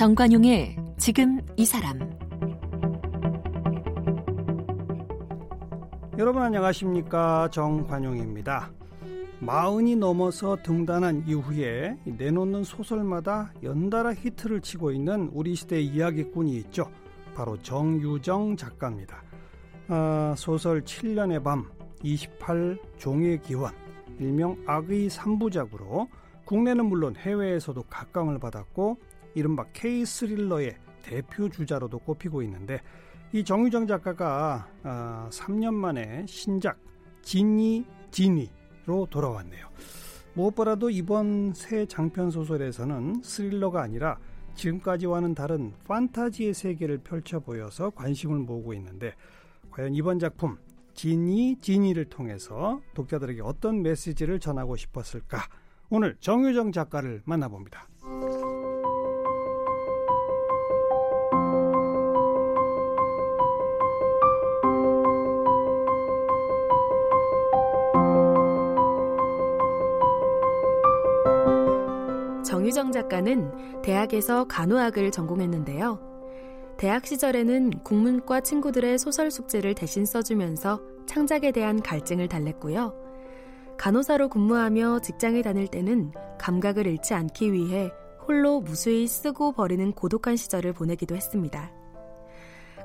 정관용의 지금 이 사람 여러분 안녕하십니까 정관용입니다. 마흔이 넘어서 등단한 이후에 내놓는 소설마다 연달아 히트를 치고 있는 우리 시대 이야기꾼이 있죠. 바로 정유정 작가입니다. 아, 소설 7년의 밤, 28 종의 기원, 일명 악의 3부작으로 국내는 물론 해외에서도 각광을 받았고 이른바 K 스릴러의 대표 주자로도 꼽히고 있는데 이 정유정 작가가 아, 3년 만에 신작 진이 진이로 돌아왔네요. 무엇보다도 이번 새 장편 소설에서는 스릴러가 아니라 지금까지와는 다른 판타지의 세계를 펼쳐 보여서 관심을 모으고 있는데 과연 이번 작품 진이 진이를 통해서 독자들에게 어떤 메시지를 전하고 싶었을까? 오늘 정유정 작가를 만나봅니다. 정유정 작가는 대학에서 간호학을 전공했는데요. 대학 시절에는 국문과 친구들의 소설 숙제를 대신 써주면서 창작에 대한 갈증을 달랬고요. 간호사로 근무하며 직장에 다닐 때는 감각을 잃지 않기 위해 홀로 무수히 쓰고 버리는 고독한 시절을 보내기도 했습니다.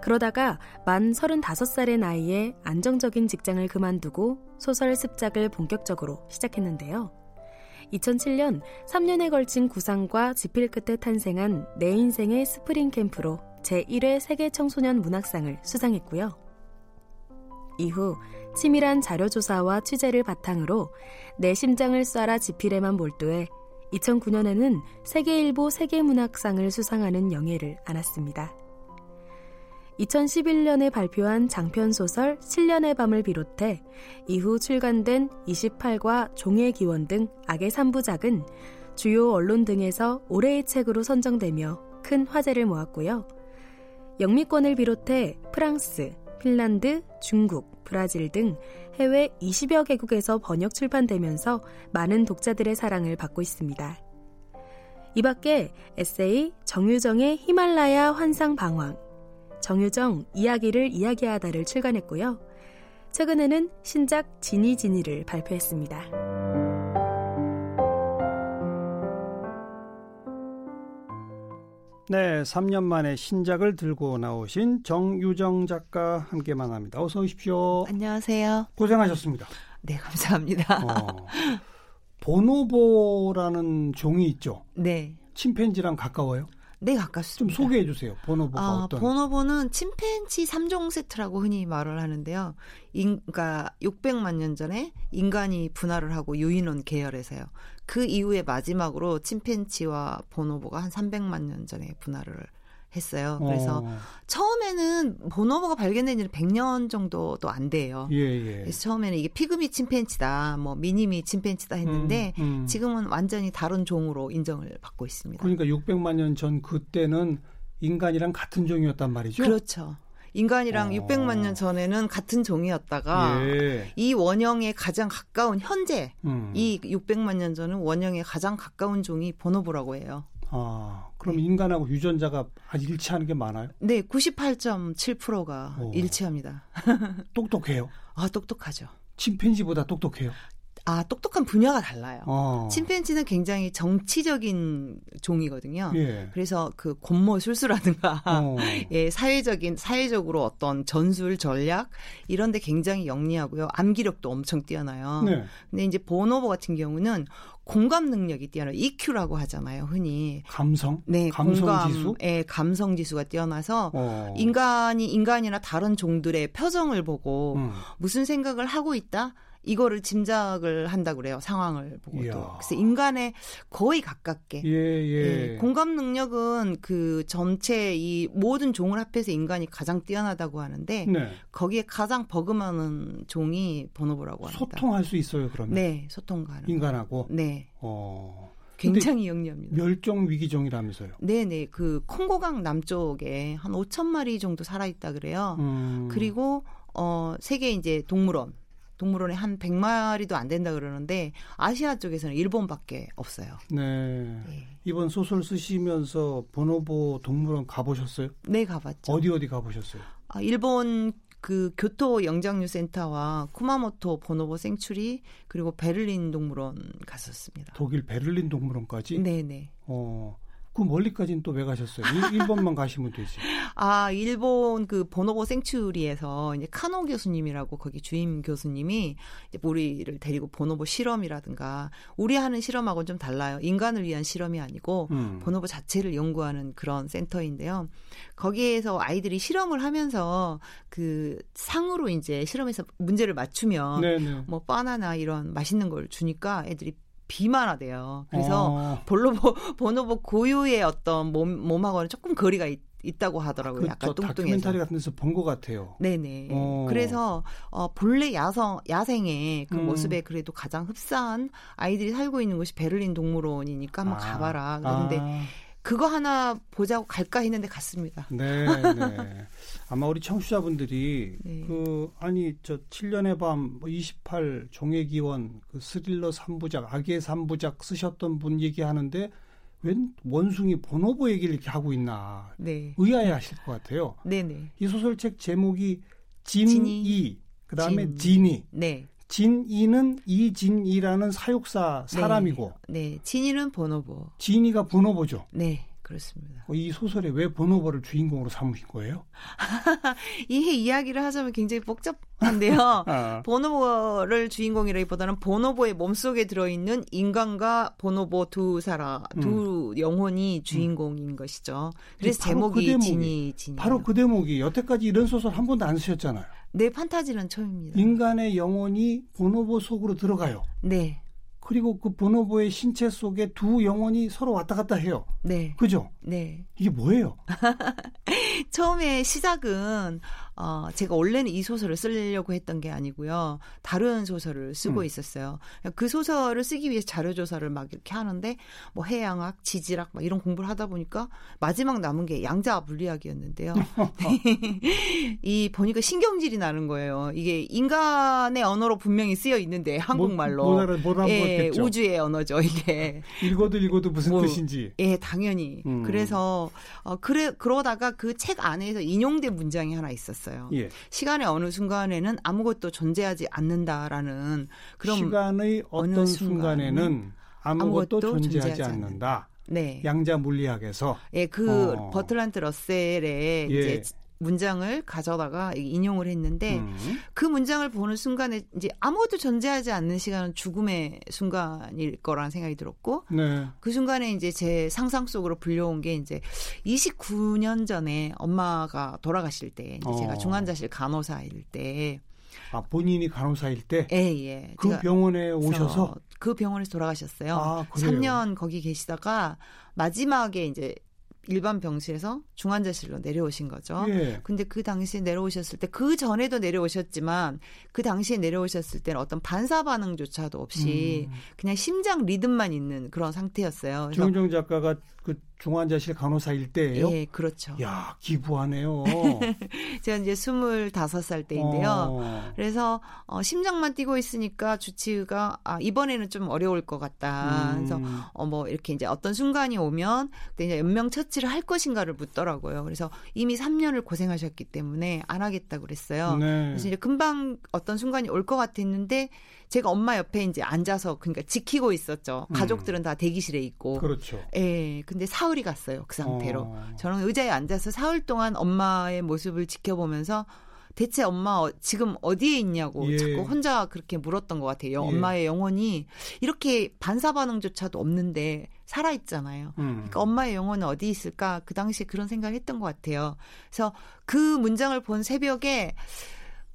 그러다가 만 35살의 나이에 안정적인 직장을 그만두고 소설 습작을 본격적으로 시작했는데요. 2007년 3년에 걸친 구상과 지필 끝에 탄생한 내 인생의 스프링 캠프로 제1회 세계 청소년 문학상을 수상했고요. 이후 치밀한 자료조사와 취재를 바탕으로 내 심장을 쏴라 지필에만 몰두해 2009년에는 세계일보 세계문학상을 수상하는 영예를 안았습니다. 2011년에 발표한 장편소설 7년의 밤을 비롯해 이후 출간된 28과 종의 기원 등 악의 3부작은 주요 언론 등에서 올해의 책으로 선정되며 큰 화제를 모았고요. 영미권을 비롯해 프랑스, 핀란드, 중국, 브라질 등 해외 20여 개국에서 번역 출판되면서 많은 독자들의 사랑을 받고 있습니다. 이 밖에 에세이 정유정의 히말라야 환상 방황, 정유정 이야기를 이야기하다를 출간했고요. 최근에는 신작 지니지니를 발표했습니다. 네, 3년 만에 신작을 들고 나오신 정유정 작가 함께 만납니다. 어서 오십시오. 안녕하세요. 고생하셨습니다. 네, 감사합니다. 어, 보노보라는 종이 있죠. 네. 침팬지랑 가까워요? 네, 가깝습니다. 좀 소개해 주세요. 보노보가 아, 어떤? 보노보는 침팬지 3종 세트라고 흔히 말을 하는데요. 인, 그러니까 600만 년 전에 인간이 분화를 하고 유인원 계열에서요. 그 이후에 마지막으로 침팬지와 보노보가 한 300만 년 전에 분화를 했어요. 그래서 어, 처음에는 보노보가 발견된 지는 100년 정도도 안 돼요. 예, 예. 그래서 처음에는 이게 피그미 침팬지다, 뭐 미니미 침팬지다 했는데 음, 음. 지금은 완전히 다른 종으로 인정을 받고 있습니다. 그러니까 600만 년 전 그때는 인간이랑 같은 종이었단 말이죠. 그렇죠. 인간이랑 어. 600만 년 전에는 같은 종이었다가 예. 이 원형에 가장 가까운 현재 음. 이 600만 년 전은 원형에 가장 가까운 종이 보노보라고 해요. 아, 그럼 네. 인간하고 유전자가 아주 일치하는 게 많아요? 네, 98.7%가 오. 일치합니다. 똑똑해요. 아, 똑똑하죠. 침팬지보다 똑똑해요. 아, 똑똑한 분야가 달라요. 어. 침팬지는 굉장히 정치적인 종이거든요. 예. 그래서 그 곤모 술수라든가 어. 예, 사회적인 사회적으로 어떤 전술 전략 이런 데 굉장히 영리하고요. 암기력도 엄청 뛰어나요. 네. 근데 이제 보노보 같은 경우는 공감 능력이 뛰어나요. EQ라고 하잖아요, 흔히. 감성? 네, 감성 공감, 지수? 예, 감성 지수가 뛰어나서 어. 인간이 인간이나 다른 종들의 표정을 보고 음. 무슨 생각을 하고 있다? 이거를 짐작을 한다 그래요. 상황을 보고도. 이야. 그래서 인간에 거의 가깝게 예, 예. 예, 공감 능력은 그 전체 이 모든 종을 합해서 인간이 가장 뛰어나다고 하는데 네. 거기에 가장 버금하는 종이 보노보라고 합니다. 소통할 수 있어요, 그러면. 네, 소통 가능. 인간하고. 네, 어. 굉장히 영리합니다. 멸종 위기종이라면서요. 네네, 그 콩고강 남쪽에 한 5천 마리 정도 살아 있다 그래요. 음. 그리고 어 세계 이제 동물원 동물원에 한 100마리도 안 된다 그러는데 아시아 쪽에서는 일본밖에 없어요. 네. 네, 이번 소설 쓰시면서 보노보 동물원 가보셨어요? 네 가봤죠. 어디 어디 가보셨어요? 아, 일본 그 교토 영장류 센터와 쿠마모토 보노보 생추리 그리고 베를린 동물원 갔었습니다. 독일 베를린 동물원까지? 네네. 어. 그 멀리까지는 또 왜 가셨어요? 일, 일본만 가시면 되지. 아, 일본 그 보노보 생추리에서 이제 카노 교수님이라고 거기 주임 교수님이 이제 우리를 데리고 보노보 실험이라든가 우리 하는 실험하고는 좀 달라요. 인간을 위한 실험이 아니고 음. 보노보 자체를 연구하는 그런 센터인데요. 거기에서 아이들이 실험을 하면서 그 상으로 이제 실험에서 문제를 맞추면 네네. 뭐 바나나 이런 맛있는 걸 주니까 애들이 비만하대요. 그래서 어, 볼로보 보노보 고유의 어떤 몸 몸하고는 조금 거리가 있, 있다고 하더라고요. 그, 약간 저 뚱뚱해서. 다큐멘터리 같은 데서 본 것 같아요. 네네. 어. 그래서 어 본래 야성 야생의 그 음. 모습에 그래도 가장 흡사한 아이들이 살고 있는 곳이 베를린 동물원이니까 한번 아. 가봐라. 그런데 아, 그거 하나 보자고 갈까 했는데 갔습니다. 네, 네. 아마 우리 청취자분들이 네. 그 아니 저 7년의 밤28 종의 기원 그 스릴러 3부작 악의 3부작 쓰셨던 분 얘기하는데 웬 원숭이 보노보 얘기를 이렇게 하고 있나 네. 의아해 하실 것 같아요. 네네. 이 소설책 제목이 진이. 진이 그다음에 진. 진이 네. 진이는 이진이라는 사육사 사람이고 네. 진이는 보노보. 진이가 보노보죠. 네. 그렇습니다. 어, 이 소설에 왜 보노보를 주인공으로 삼으신 거예요? 이 이야기를 하자면 굉장히 복잡한데요. 아, 보노보를 주인공이라기보다는 보노보의 몸속에 들어있는 인간과 보노보 두 사람, 두 영혼이 주인공인 것이죠. 그래서 음. 바로 그 제목이 대목이, 진이 진이. 바로 그 대목이 여태까지 이런 소설 한 번도 안 쓰셨잖아요. 네 판타지는 처음입니다. 인간의 영혼이 보노보 속으로 들어가요. 네, 그리고 그 보노보의 신체 속에 두 영혼이 서로 왔다 갔다 해요. 네, 그죠? 네. 이게 뭐예요? 처음에 시작은 어, 제가 원래는 이 소설을 쓰려고 했던 게 아니고요. 다른 소설을 쓰고 음. 있었어요. 그 소설을 쓰기 위해서 자료 조사를 막 이렇게 하는데 뭐 해양학, 지질학 막 이런 공부를 하다 보니까 마지막 남은 게 양자 물리학이었는데요. 이 보니까 신경질이 나는 거예요. 이게 인간의 언어로 분명히 쓰여 있는데 한국말로. 못, 못 알아, 못 예. 우주의 언어죠, 이게. 읽어도 읽어도 무슨 뭐, 뜻인지. 예, 당연히. 음. 그래서 어 그래 그러다가 그 책 안에서 인용된 문장이 하나 있었어요. 예. 시간의 어느 순간에는 아무것도 존재하지 않는다라는 그런 시간의 어떤 순간에는 아무것도, 아무것도 존재하지 존재하지 않는다. 네. 양자 물리학에서 예, 그 어. 버틀란트 러셀의 예. 이제 문장을 가져다가 인용을 했는데 음. 그 문장을 보는 순간에 이제 아무것도 존재하지 않는 시간은 죽음의 순간일 거라는 생각이 들었고 네. 그 순간에 이제 제 상상 속으로 불려온 게 이제 29년 전에 엄마가 돌아가실 때 어. 제가 중환자실 간호사일 때 아 본인이 간호사일 때그 예, 예. 제가 병원에 오셔서 그 병원에서 돌아가셨어요. 아, 그래요? 3년 거기 계시다가 마지막에 이제 일반 병실에서 중환자실로 내려오신 거죠. 예. 근데 그 당시에 내려오셨을 때 그 전에도 내려오셨지만 그 당시에 내려오셨을 때는 어떤 반사 반응조차도 없이 음. 그냥 심장 리듬만 있는 그런 상태였어요. 조영정 작가가 그 중환자실 간호사일 때예요. 예, 그렇죠. 야 기부하네요. 제가 이제 25살 때인데요. 어. 그래서 어, 심장만 뛰고 있으니까 주치의가 아, 이번에는 좀 어려울 것 같다. 음. 그래서 어, 뭐 이렇게 이제 어떤 순간이 오면 그때 이제 연명 처치를 할 것인가를 묻더라고요. 그래서 이미 3년을 고생하셨기 때문에 안 하겠다 그랬어요. 네. 그래서 이제 금방 어떤 순간이 올 것 같았는데 제가 엄마 옆에 이제 앉아서 그러니까 지키고 있었죠. 음. 가족들은 다 대기실에 있고. 그렇죠. 예. 근데 사흘이 갔어요. 그 상태로. 어. 저는 의자에 앉아서 사흘 동안 엄마의 모습을 지켜보면서 대체 엄마 어- 지금 어디에 있냐고 예. 자꾸 혼자 그렇게 물었던 것 같아요. 예. 엄마의 영혼이 이렇게 반사 반응조차도 없는데 살아 있잖아요. 음. 그러니까 엄마의 영혼은 어디 있을까? 그 당시에 그런 생각을 했던 것 같아요. 그래서 그 문장을 본 새벽에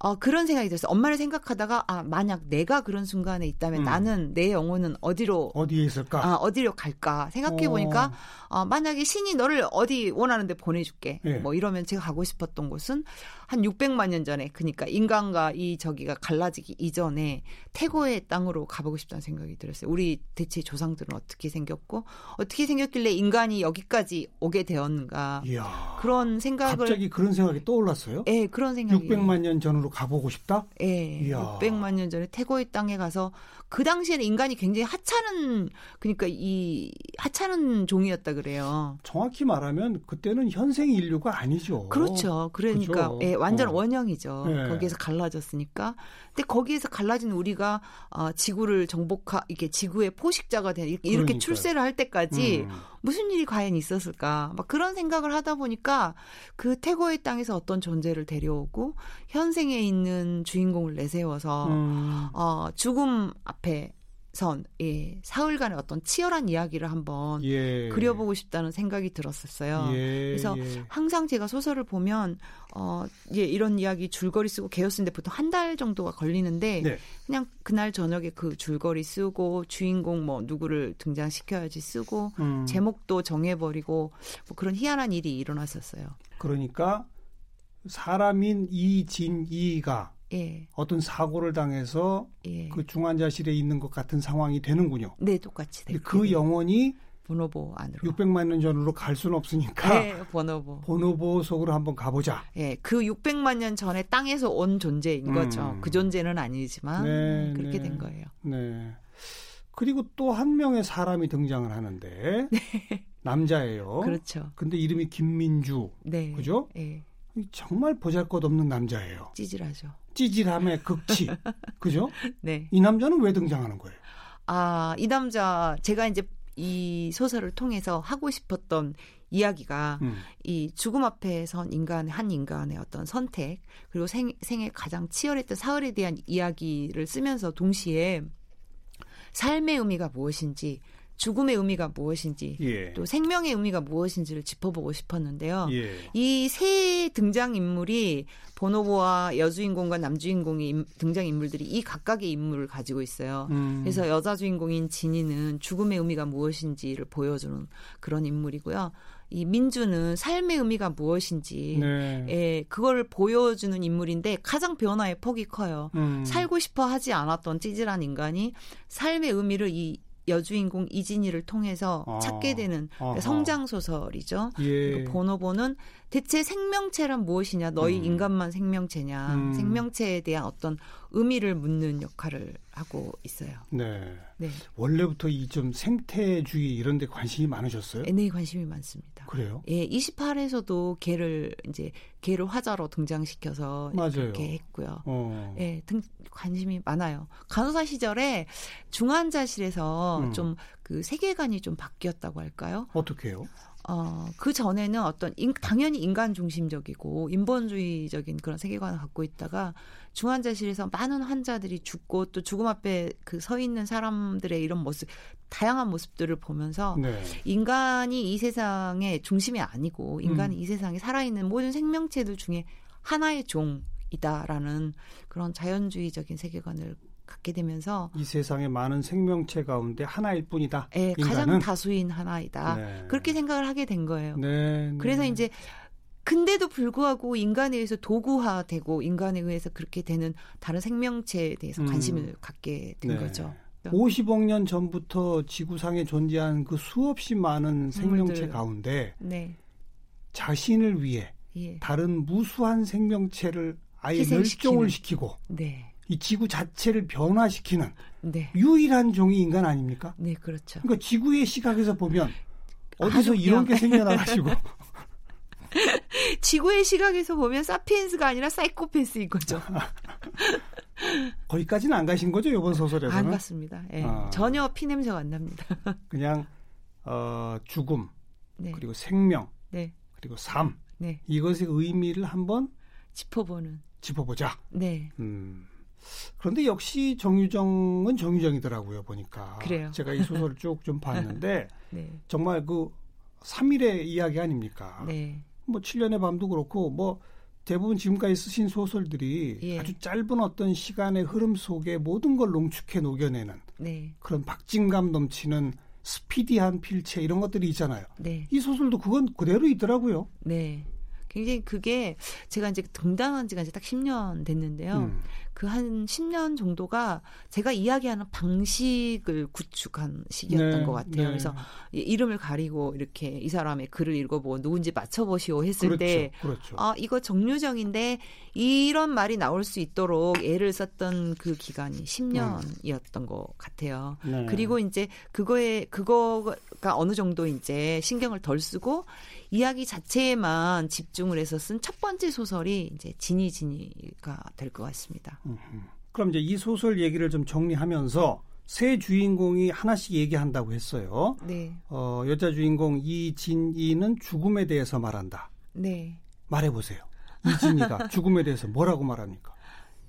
어, 그런 생각이 들었어요. 엄마를 생각하다가 아 만약 내가 그런 순간에 있다면 음. 나는 내 영혼은 어디로 어디에 있을까? 아, 어디로 갈까 생각해 보니까 어, 만약에 신이 너를 어디 원하는데 보내줄게. 예. 뭐 이러면 제가 가고 싶었던 곳은 한 600만 년 전에 그러니까 인간과 이 저기가 갈라지기 이전에 태고의 땅으로 가보고 싶다는 생각이 들었어요. 우리 대체 조상들은 어떻게 생겼고 어떻게 생겼길래 인간이 여기까지 오게 되었는가 이야. 그런 생각을 갑자기 그런 생각이 떠올랐어요? 예, 그런 생각이 600만 년 전으로 가보고 싶다? 예, 이야. 600만 년 전에 태고의 땅에 가서 그 당시에는 인간이 굉장히 하찮은 그러니까 이 하찮은 종이었다 그래요. 정확히 말하면 그때는 현생 인류가 아니죠. 그렇죠. 그러니까 그죠? 예, 완전 어. 원형이죠. 네. 거기에서 갈라졌으니까. 근데 거기에서 갈라진 우리가 어, 지구를 정복하 이게 지구의 포식자가 되 이렇게, 이렇게. 출세를 할 때까지 음. 무슨 일이 과연 있었을까? 막 그런 생각을 하다 보니까 그 태고의 땅에서 어떤 존재를 데려오고 현생에 있는 주인공을 내세워서 음. 어, 죽음 앞에 선 예, 사흘간의 어떤 치열한 이야기를 한번 예. 그려보고 싶다는 생각이 들었었어요. 예, 그래서 예. 항상 제가 소설을 보면 어, 예, 이런 이야기 줄거리 쓰고 개요 쓰는데 보통 한 달 정도가 걸리는데 네. 그냥 그날 저녁에 그 줄거리 쓰고 주인공 뭐 누구를 등장시켜야지 쓰고 음. 제목도 정해버리고 뭐 그런 희한한 일이 일어났었어요. 그러니까 사람인 이진이가 예, 어떤 사고를 당해서 예. 그 중환자실에 있는 것 같은 상황이 되는군요. 네, 똑같이. 돼. 그 영혼이 보노보 안으로. 600만 년 전으로 갈 수는 없으니까 네, 보노보. 보노보 속으로 한번 가보자. 예, 그 600만 년 전에 땅에서 온 존재인 거죠. 음. 그 존재는 아니지만 네, 그렇게 네. 된 거예요. 네. 그리고 또 한 명의 사람이 등장을 하는데 남자예요. 그렇죠. 근데 이름이 김민주. 네. 그죠? 예, 정말 보잘것없는 남자예요. 찌질하죠. 찌질함의 극치. 그죠? 네. 이 남자는 왜 등장하는 거예요? 아, 이 남자 제가 이제 이 소설을 통해서 하고 싶었던 이야기가 음. 이 죽음 앞에 선 인간의 한 인간의 어떤 선택 그리고 생, 생애 가장 치열했던 사흘에 대한 이야기를 쓰면서 동시에 삶의 의미가 무엇인지 죽음의 의미가 무엇인지 예. 또 생명의 의미가 무엇인지를 짚어보고 싶었는데요. 예. 이세 등장 인물이 보노보와 여주인공과 남주인공의 등장 인물들이 이 각각의 인물을 가지고 있어요. 음. 그래서 여자 주인공인 진이는 죽음의 의미가 무엇인지를 보여주는 그런 인물이고요. 이 민주는 삶의 의미가 무엇인지 네. 예, 그걸 보여주는 인물인데 가장 변화의 폭이 커요. 음. 살고 싶어 하지 않았던 찌질한 인간이 삶의 의미를 이 여주인공 이진이를 통해서 아. 찾게 되는. 성장 소설이죠. 예. 보노보는 대체 생명체란 무엇이냐, 너희 음. 인간만 생명체냐, 음. 생명체에 대한 어떤 의미를 묻는 역할을 하고 있어요. 네. 네, 원래부터 이 좀 생태주의 이런 데 관심이 많으셨어요? 네 관심이 많습니다. 그래요? 예, 28에서도 개를 이제 개를 화자로 등장시켜서 맞아요. 이렇게 했고요. 어. 예, 등 관심이 많아요. 간호사 시절에 중환자실에서 음. 좀그 세계관이 좀 바뀌었다고 할까요? 어떻게 해요? 어, 그 전에는 어떤 인, 당연히 인간 중심적이고 인본주의적인 그런 세계관을 갖고 있다가 중환자실에서 많은 환자들이 죽고 또 죽음 앞에 그 서 있는 사람들의 이런 모습, 다양한 모습들을 보면서 네. 인간이 이 세상의 중심이 아니고 인간이 음. 이 세상에 살아있는 모든 생명체들 중에 하나의 종 이다라는 그런 자연주의적인 세계관을 갖게 되면서 이 세상의 많은 생명체 가운데 하나일 뿐이다. 예, 가장 인간은? 다수인 하나이다. 네. 그렇게 생각을 하게 된 거예요. 네. 그래서 네. 이제 근데도 불구하고 인간에 의해서 도구화되고 인간에 의해서 그렇게 되는 다른 생명체에 대해서 음. 관심을 갖게 된 네. 거죠. 50억 년 전부터 지구상에 존재한 그 수없이 많은 생명체 생물들. 가운데 네, 자신을 위해 예, 다른 무수한 생명체를 아예 희생시키는. 멸종을 시키고 네, 이 지구 자체를 변화시키는 네, 유일한 종이 인간 아닙니까? 네, 그렇죠. 그러니까 지구의 시각에서 보면 어디서 이런 게 생겨나가지고 지구의 시각에서 보면 사피엔스가 아니라 사이코패스인 거죠. 거기까지는 안 가신 거죠 이번 소설에서는 안 갔습니다. 예, 아. 전혀 피 냄새가 안 납니다. 그냥 어, 죽음 네, 그리고 생명 네, 그리고 삶 네, 이것의 의미를 한번 짚어보는. 짚어보자. 네, 음. 그런데 역시 정유정은 정유정이더라고요 보니까. 그래요. 제가 이 소설을 쭉 좀 봤는데 네, 정말 그 3일의 이야기 아닙니까? 네, 뭐 7년의 밤도 그렇고 뭐 대부분 지금까지 쓰신 소설들이 예. 아주 짧은 어떤 시간의 흐름 속에 모든 걸 농축해 녹여내는 네, 그런 박진감 넘치는 스피디한 필체 이런 것들이 있잖아요. 네, 이 소설도 그건 그대로 있더라고요. 네. 굉장히 그게 제가 이제 등단한 지가 이제 딱 10년 됐는데요. 음. 그 한 10년 정도가 제가 이야기하는 방식을 구축한 시기였던 네, 것 같아요. 네. 그래서 이 이름을 가리고 이렇게 이 사람의 글을 읽어보고 누군지 맞춰보시오 했을 그렇죠. 때 그렇죠. 아, 이거 정류정인데 이런 말이 나올 수 있도록 애를 썼던 그 기간이 10년이었던 것 같아요. 네. 그리고 이제 그거에 그거가 어느 정도 이제 신경을 덜 쓰고 이야기 자체에만 집중을 해서 쓴 첫 번째 소설이 이제 지니 지니가 될 것 같습니다. 그럼 이제 이 소설 얘기를 좀 정리하면서 세 주인공이 하나씩 얘기한다고 했어요. 네. 어, 여자 주인공 이진이는 죽음에 대해서 말한다. 네. 말해보세요. 이진이가 죽음에 대해서 뭐라고 말합니까?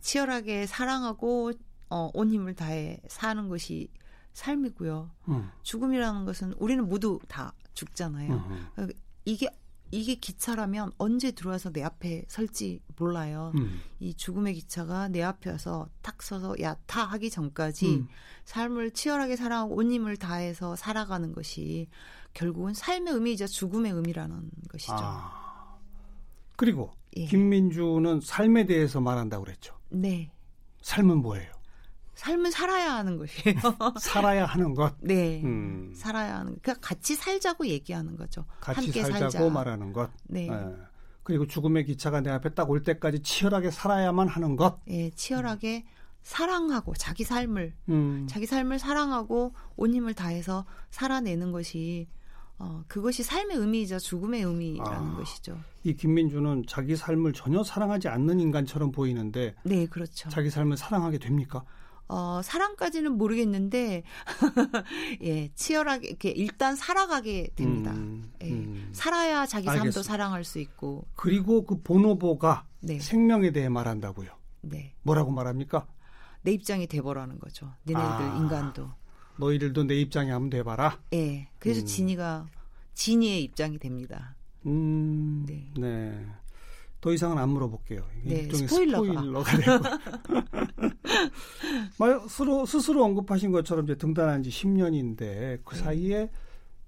치열하게 사랑하고 어, 온 힘을 다해 사는 것이 삶이고요. 음, 죽음이라는 것은 우리는 모두 다 죽잖아요. 음, 음. 이게 이게 기차라면 언제 들어와서 내 앞에 설지 몰라요. 음. 이 죽음의 기차가 내 앞에 와서 탁 서서 야타 하기 전까지 음. 삶을 치열하게 사랑하고 온 힘을 다해서 살아가는 것이 결국은 삶의 의미이자 죽음의 의미라는 것이죠. 아. 그리고 예. 김민주는 삶에 대해서 말한다고 그랬죠. 네. 삶은 뭐예요? 삶은 살아야 하는 것이에요. 살아야 하는 것. 네. 음. 살아야 하는 그러니까 같이 살자고 얘기하는 거죠. 같이 함께 살자고 살자. 말하는 것. 네. 예. 그리고 죽음의 기차가 내 앞에 딱 올 때까지 치열하게 살아야만 하는 것. 예, 치열하게 사랑하고 자기 삶을 음. 자기 삶을 사랑하고 온 힘을 다해서 살아내는 것이 어, 그것이 삶의 의미이자 죽음의 의미라는 아. 것이죠. 이 김민주는 자기 삶을 전혀 사랑하지 않는 인간처럼 보이는데 네, 그렇죠. 자기 삶을 사랑하게 됩니까? 어, 사랑까지는 모르겠는데 예, 치열하게 이렇게 일단 살아가게 됩니다. 음, 예. 음. 살아야 자기 삶도 알겠습니다. 사랑할 수 있고. 그리고 그 보노보가 네. 생명에 대해 말한다고요. 네. 뭐라고 말합니까? 내 입장이 돼보라는 거죠. 니네들 아. 인간도. 너희들도 내 입장이 하면 돼봐라. 예. 그래서 음. 진이가 진이의 입장이 됩니다. 음, 네. 네. 더 이상은 안 물어볼게요. 네, 일종의 스포일러가. 되고. 말 스스로, 스스로 언급하신 것처럼 이제 등단한 지 10년인데 그 네. 사이에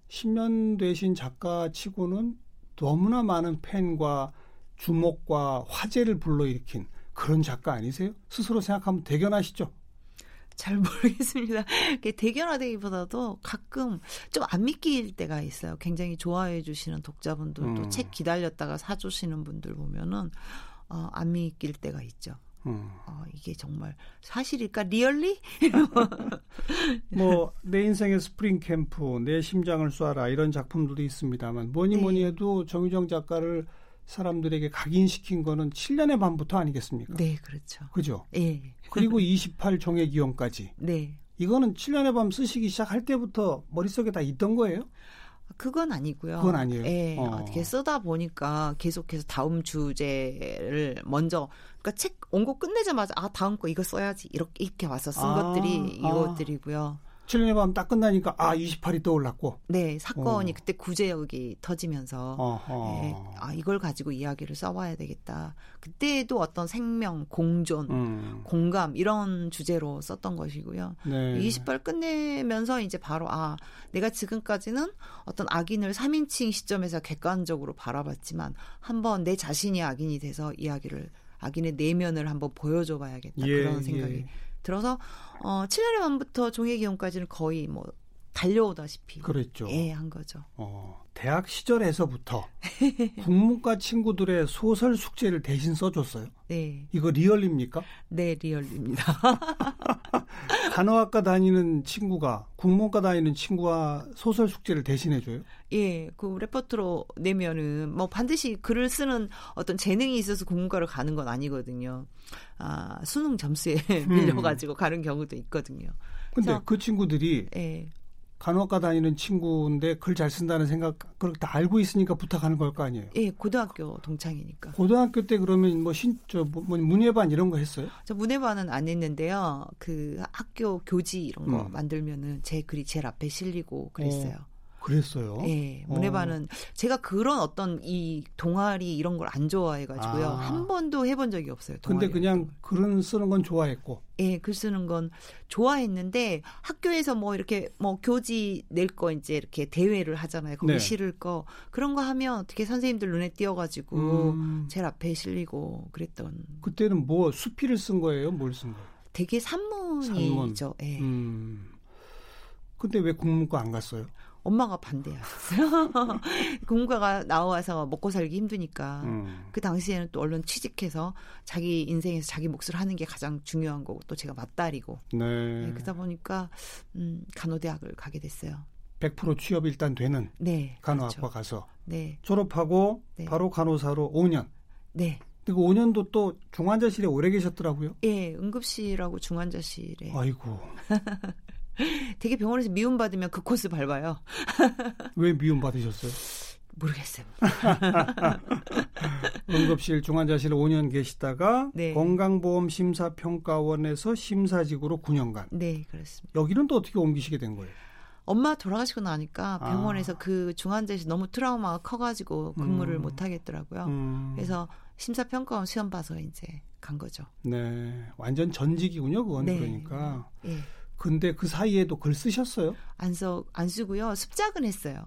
10년 되신 작가 치고는 너무나 많은 팬과 주목과 화제를 불러일으킨 그런 작가 아니세요? 스스로 생각하면 대견하시죠? 잘 모르겠습니다. 이게 대견하다기보다도 가끔 좀 안 믿길 때가 있어요. 굉장히 좋아해 주시는 독자분들도 음. 책 기다렸다가 사주시는 분들 보면은 어, 안 믿길 때가 있죠. 음. 어, 이게 정말 사실일까? Really? 뭐 내 인생의 스프링 캠프, 내 심장을 쏴라 이런 작품들도 있습니다만 뭐니 네. 뭐니 해도 정유정 작가를 사람들에게 각인시킨 거는 7년의 밤부터 아니겠습니까? 네, 그렇죠. 그죠? 예. 그리고 28 종의기용까지 네. 이거는 7년의 밤 쓰시기 시작할 때부터 머릿속에 다 있던 거예요? 그건 아니고요. 그건 아니에요? 예, 어. 어떻게 쓰다 보니까 계속해서 다음 주제를 먼저 그러니까 책 원고 끝내자마자 아 다음 거 이거 써야지 이렇게 이렇게 와서 쓴 아, 것들이 아. 이것들이고요. 7년의 밤딱 끝나니까 아 28이 떠올랐고 네, 사건이 어. 그때 구제역이 터지면서 어허. 예, 아 이걸 가지고 이야기를 써봐야 되겠다. 그때도 어떤 생명, 공존, 음. 공감 이런 주제로 썼던 것이고요. 네. 20발 끝내면서 이제 바로 아 내가 지금까지는 어떤 악인을 3인칭 시점에서 객관적으로 바라봤지만 한번 내 자신이 악인이 돼서 이야기를 악인의 내면을 한번 보여줘 봐야겠다 예, 그런 생각이 예. 들어서 어 7년의 밤부터 종의 기용까지는 거의 뭐 달려오다시피 그랬죠. 예, 한 거죠. 어, 대학 시절에서부터 국문과 친구들의 소설 숙제를 대신 써줬어요. 네. 이거 리얼입니까? 네, 리얼입니다. 간호학과 다니는 친구가 국문과 다니는 친구가 소설 숙제를 대신해줘요. 예, 그 레퍼트로 내면은 뭐 반드시 글을 쓰는 어떤 재능이 있어서 국문과를 가는 건 아니거든요. 아, 수능 점수에 밀려가지고 가는 경우도 있거든요. 근데 그 친구들이 예, 간호학과 다니는 친구인데 글 잘 쓴다는 생각 그렇게 다 알고 있으니까 부탁하는 걸 거 아니에요. 예, 고등학교 동창이니까. 고등학교 때 그러면 뭐신저 뭐, 뭐 문예반 이런 거 했어요? 저 문예반은 안 했는데요. 그 학교 교지 이런 거 음. 만들면은 제 글이 제일 앞에 실리고 그랬어요. 그랬어요. 네, 문해반은 어. 제가 그런 어떤 이 동아리 이런 걸 안 좋아해 가지고요. 아. 한 번도 해본 적이 없어요. 근데 그냥 글은 쓰는 건 좋아했고. 예, 글 쓰는 건 좋아했는데 학교에서 뭐 이렇게 뭐 교지 낼 거 이제 이렇게 대회를 하잖아요. 거기 네. 실을 거 그런 거 하면 어떻게 선생님들 눈에 띄어 가지고 음. 제일 앞에 실리고 그랬던. 그때는 뭐 수필을 쓴 거예요? 뭘 쓴 거예요? 되게 산문이죠. 산문. 예. 음. 근데 왜 국문과 안 갔어요? 엄마가 반대하셨어요. 공과가 나와서 먹고 살기 힘드니까 음. 그 당시에는 또 얼른 취직해서 자기 인생에서 자기 몫을 하는 게 가장 중요한 거고 또 제가 맞딸이고 네. 네, 그러다 보니까 음, 간호대학을 가게 됐어요. 100% 취업 일단 되는 네, 간호학과 그렇죠. 가서 네. 졸업하고 네. 바로 간호사로 5년. 네. 그리고 5년도 또 중환자실에 오래 계셨더라고요. 예, 응급실하고 중환자실에. 아이고. 되게 병원에서 미움 받으면 그 코스 밟아요. 왜 미움 받으셨어요? 모르겠어요. 응급실 중환자실 5년 계시다가 네. 건강보험 심사평가원에서 심사직으로 9년간. 네, 그렇습니다. 여기는 또 어떻게 옮기시게 된 거예요? 엄마 돌아가시고 나니까 아. 병원에서 아. 그 중환자실 너무 트라우마가 커가지고 근무를 음. 못 하겠더라고요. 음. 그래서 심사평가원 시험 봐서 이제 간 거죠. 네, 완전 전직이군요, 그건 네. 그러니까. 네. 근데 그 사이에도 글 쓰셨어요? 안 써, 안 쓰고요. 습작은 했어요.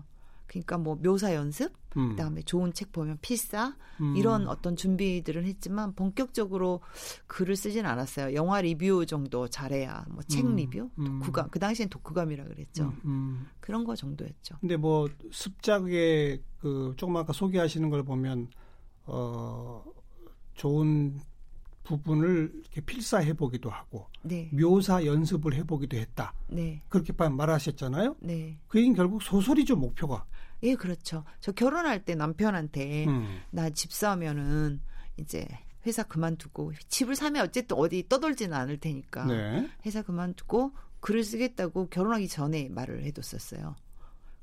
그러니까 뭐 묘사 연습, 음. 그다음에 좋은 책 보면 필사 음. 이런 어떤 준비들은 했지만 본격적으로 글을 쓰진 않았어요. 영화 리뷰 정도 잘해야 뭐책 음. 리뷰, 음. 독후감 그 당시엔 독후감이라 그랬죠. 음, 음. 그런 거 정도였죠. 근데 뭐 습작에 그 조금 아까 소개하시는 걸 보면 어 좋은 부분을 이렇게 필사해 보기도 하고 네. 묘사 연습을 해 보기도 했다. 네. 그렇게 말하셨잖아요. 네. 그 얘기는 결국 소설이죠 목표가. 예, 그렇죠. 저 결혼할 때 남편한테 음. 나집 사면은 이제 회사 그만두고 집을 사면 어쨌든 어디 떠돌지는 않을 테니까 네. 회사 그만두고 글을 쓰겠다고 결혼하기 전에 말을 해뒀었어요.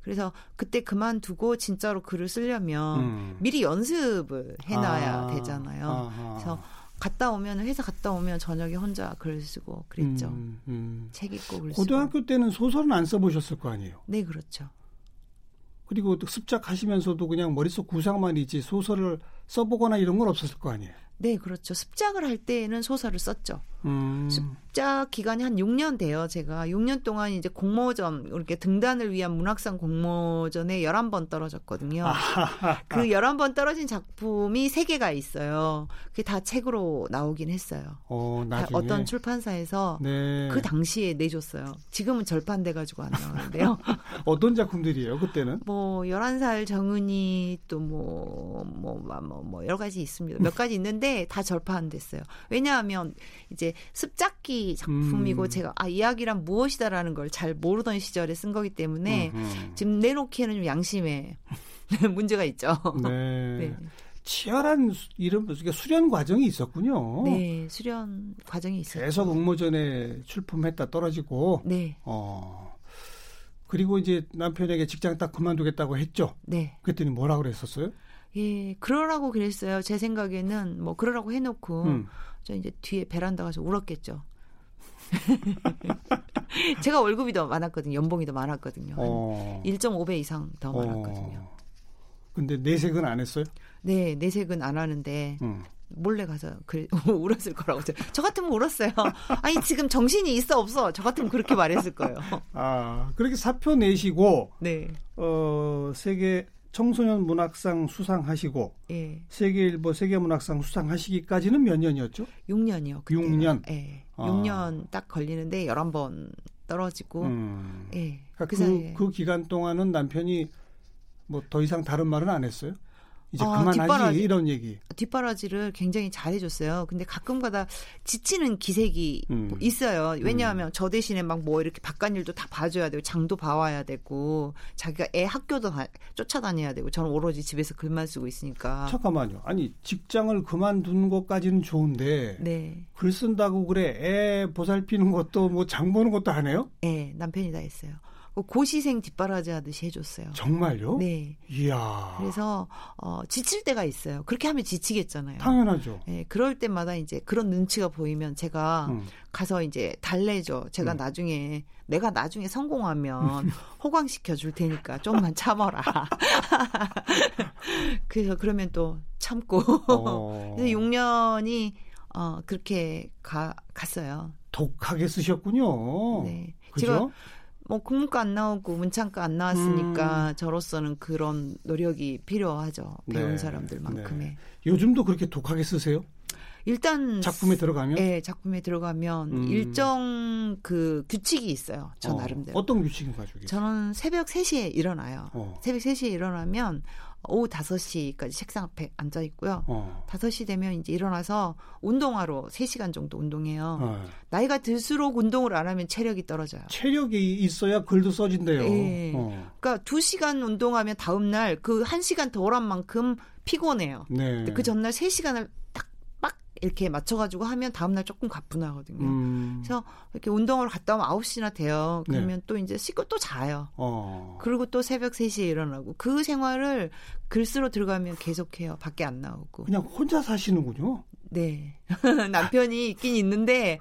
그래서 그때 그만두고 진짜로 글을 쓰려면 음. 미리 연습을 해놔야 아, 되잖아요. 아하. 그래서 갔다 오면 회사 갔다 오면 저녁에 혼자 글 쓰고 그랬죠. 음, 음. 책 읽고 글 고등학교 쓰고. 때는 소설은 안 써보셨을 거 아니에요? 네, 그렇죠. 그리고 또 습작하시면서도 그냥 머릿속 구상만이지 소설을 써보거나 이런 건 없었을 거 아니에요? 네, 그렇죠. 습작을 할 때는 소설을 썼죠. 음. 습작 기간이 한 6년 돼요. 제가 6년 동안 이제 공모전 이렇게 등단을 위한 문학상 공모전에 11번 떨어졌거든요. 그 11번 떨어진 작품이 3개가 있어요. 그게 다 책으로 나오긴 했어요. 어, 어떤 출판사에서 네. 그 당시에 내줬어요. 지금은 절판돼 가지고 안 나오는데요. 어떤 작품들이에요, 그때는? 뭐 11살 정은이 또 뭐 뭐 뭐, 뭐, 뭐 여러 가지 있습니다. 몇 가지 있는데 다 절판됐어요. 왜냐하면 이제 습작기 작품이고 음. 제가 아 이야기란 무엇이다라는 걸 잘 모르던 시절에 쓴 거기 때문에 음흠. 지금 내놓기에는 좀 양심에 문제가 있죠. 네. 네. 치열한 이름 수련 과정이 있었군요. 네, 수련 과정이 있었죠. 계속 응모전에 출품했다 떨어지고. 네. 어. 그리고 이제 남편에게 직장 딱 그만두겠다고 했죠. 네. 그랬더니 뭐라 그랬었어요? 예, 그러라고 그랬어요. 제 생각에는 뭐 그러라고 해놓고 음. 저 이제 뒤에 베란다 가서 울었겠죠. 제가 월급이 더 많았거든요. 연봉이 더 많았거든요. 어. 1.5배 이상 더 어. 많았거든요. 근데 내색은 안 했어요? 네, 내색은 안 하는데 음. 몰래 가서 그래, 울었을 거라고. 저 같으면 울었어요. 아니 지금 정신이 있어 없어. 저 같으면 그렇게 말했을 거예요. 아 그렇게 사표 내시고 네. 어 세계 청소년 문학상 수상하시고 예. 세계일보 세계문학상 수상하시기까지는 몇 년이었죠? 6년이요. 그때는. 6년. 예. 아. 6년 딱 걸리는데 11번 떨어지고 음. 예. 그러니까 그, 그, 그 기간 동안은 남편이 뭐 더 이상 다른 말은 안 했어요? 이제 아, 그만하지 뒷바라지, 이런 얘기. 뒷바라지를 굉장히 잘해줬어요. 근데 가끔가다 지치는 기색이 음. 있어요. 왜냐하면 음. 저 대신에 막 뭐 이렇게 바깥 일도 다 봐줘야 되고 장도 봐와야 되고 자기가 애 학교도 다, 쫓아다녀야 되고 저는 오로지 집에서 글만 쓰고 있으니까. 잠깐만요. 아니 직장을 그만둔 것까지는 좋은데 네. 글 쓴다고 그래 애 보살피는 것도 뭐 장 보는 것도 안 해요? 네 남편이 다 했어요. 고시생 뒷바라지 하듯이 해줬어요. 정말요? 네. 이야. 그래서 어, 지칠 때가 있어요. 그렇게 하면 지치겠잖아요. 당연하죠. 네, 그럴 때마다 이제 그런 눈치가 보이면 제가 음. 가서 이제 달래죠. 제가 음. 나중에 내가 나중에 성공하면 호강시켜 줄 테니까 좀만 참아라. 그래서 그러면 또 참고. 어. 그래서 6년이 어 그렇게 가 갔어요. 독하게 쓰셨군요. 네. 그죠? 뭐 국문과 안 나오고 문창과 안 나왔으니까 음. 저로서는 그런 노력이 필요하죠. 배운 네, 사람들만큼의. 요즘도 그렇게 독하게 쓰세요? 일단 작품에 들어가면? 네, 작품에 들어가면 음. 일정 그 규칙이 있어요. 저 어, 나름대로. 어떤 규칙을 가지고 계세요? 저는 새벽 3시에 일어나요. 어. 새벽 3시에 일어나면 오후 5시까지 책상 앞에 앉아 있고요. 어. 5시 되면 이제 일어나서 운동하러 3시간 정도 운동해요. 어. 나이가 들수록 운동을 안 하면 체력이 떨어져요. 체력이 있어야 글도 써진대요. 예. 어. 그러니까 2시간 운동하면 다음 날 그 1시간 덜한 만큼 피곤해요. 네. 그 전날 3시간을 딱빡 이렇게 맞춰 가지고 하면 다음 날 조금 가뿐하거든요. 음. 그래서 이렇게 운동을 갔다 오면 9시나 돼요. 네. 그러면 또 이제 씻고 또 자요. 어. 그리고 또 새벽 3시에 일어나고 그 생활을 글쓰러 들어가면 계속해요. 밖에 안 나오고. 그냥 혼자 사시는군요. 네. 남편이 있긴 있는데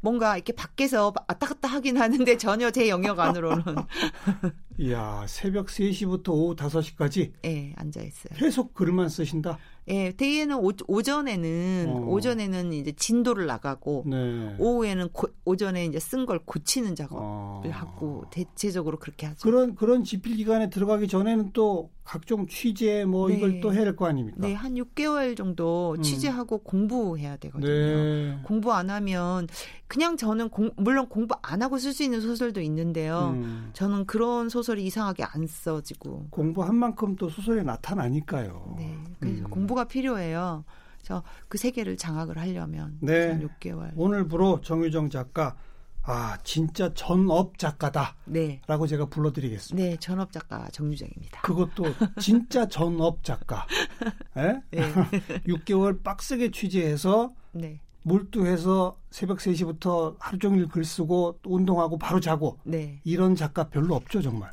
뭔가 이렇게 밖에서 왔다 갔다 하긴 하는데 전혀 제 영역 안으로는 이야, 새벽 3시부터 오후 5시까지 예, 앉아 있어요. 계속 글만 쓰신다? 예, 대개는 오, 오전에는 어. 오전에는 이제 진도를 나가고 네. 오후에는 고, 오전에 이제 쓴 걸 고치는 작업을 어. 하고 대체적으로 그렇게 하죠. 그런 그런 집필 기간에 들어가기 전에는 또 각종 취재 뭐 네. 이걸 또 해야 될 거 아닙니까? 네, 한 6개월 정도 음. 취재하고 공부해야 되거든요. 네. 공부 안 하면 그냥 저는 공, 물론 공부 안 하고 쓸 수 있는 소설도 있는데요. 음. 저는 그런 소설이 이상하게 안 써지고. 공부한 만큼 또 소설에 나타나니까요. 네. 그래서 음. 공부가 필요해요. 저그 세계를 장악을 하려면 네. 한 6개월. 오늘부로 정유정 작가 아 진짜 전업 작가다라고 네. 제가 불러드리겠습니다. 네, 전업 작가 정유정입니다. 그것도 진짜 전업 작가. 예? 네. 6개월 빡세게 취재해서 네. 몰두해서 새벽 3시부터 하루 종일 글 쓰고 또 운동하고 바로 자고 네. 이런 작가 별로 없죠 정말.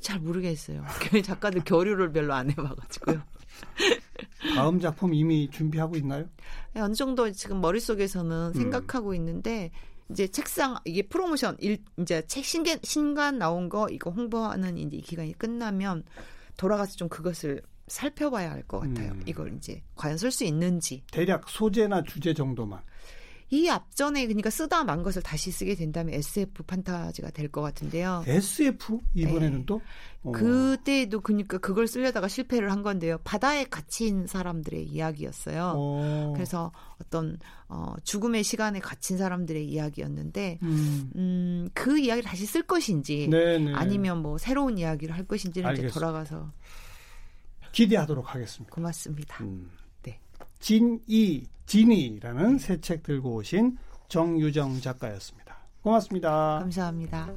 잘 모르겠어요. 그 작가들 교류를 별로 안 해봐가지고요. 다음 작품 이미 준비하고 있나요? 네, 어느 정도 지금 머릿속에서는 음. 생각하고 있는데 이제 책상 이게 프로모션 일 이제 책 신간 신간 나온 거 이거 홍보하는 이제 이 기간이 끝나면 돌아가서 좀 그것을 살펴봐야 할 것 같아요. 음. 이걸 이제 과연 쓸 수 있는지. 대략 소재나 주제 정도만. 이 앞전에 그러니까 쓰다 만 것을 다시 쓰게 된다면 SF 판타지가 될 것 같은데요. SF 이번에는 네. 또 어. 그때도 그러니까 그걸 쓰려다가 실패를 한 건데요. 바다에 갇힌 사람들의 이야기였어요. 어. 그래서 어떤 어, 죽음의 시간에 갇힌 사람들의 이야기였는데 음. 음, 그 이야기를 다시 쓸 것인지 네네. 아니면 뭐 새로운 이야기를 할 것인지는 이제 알겠습니다. 돌아가서 기대하도록 하겠습니다. 고맙습니다. 음. 네. 진이 진이라는 새 책 들고 오신 정유정 작가였습니다. 고맙습니다. 감사합니다.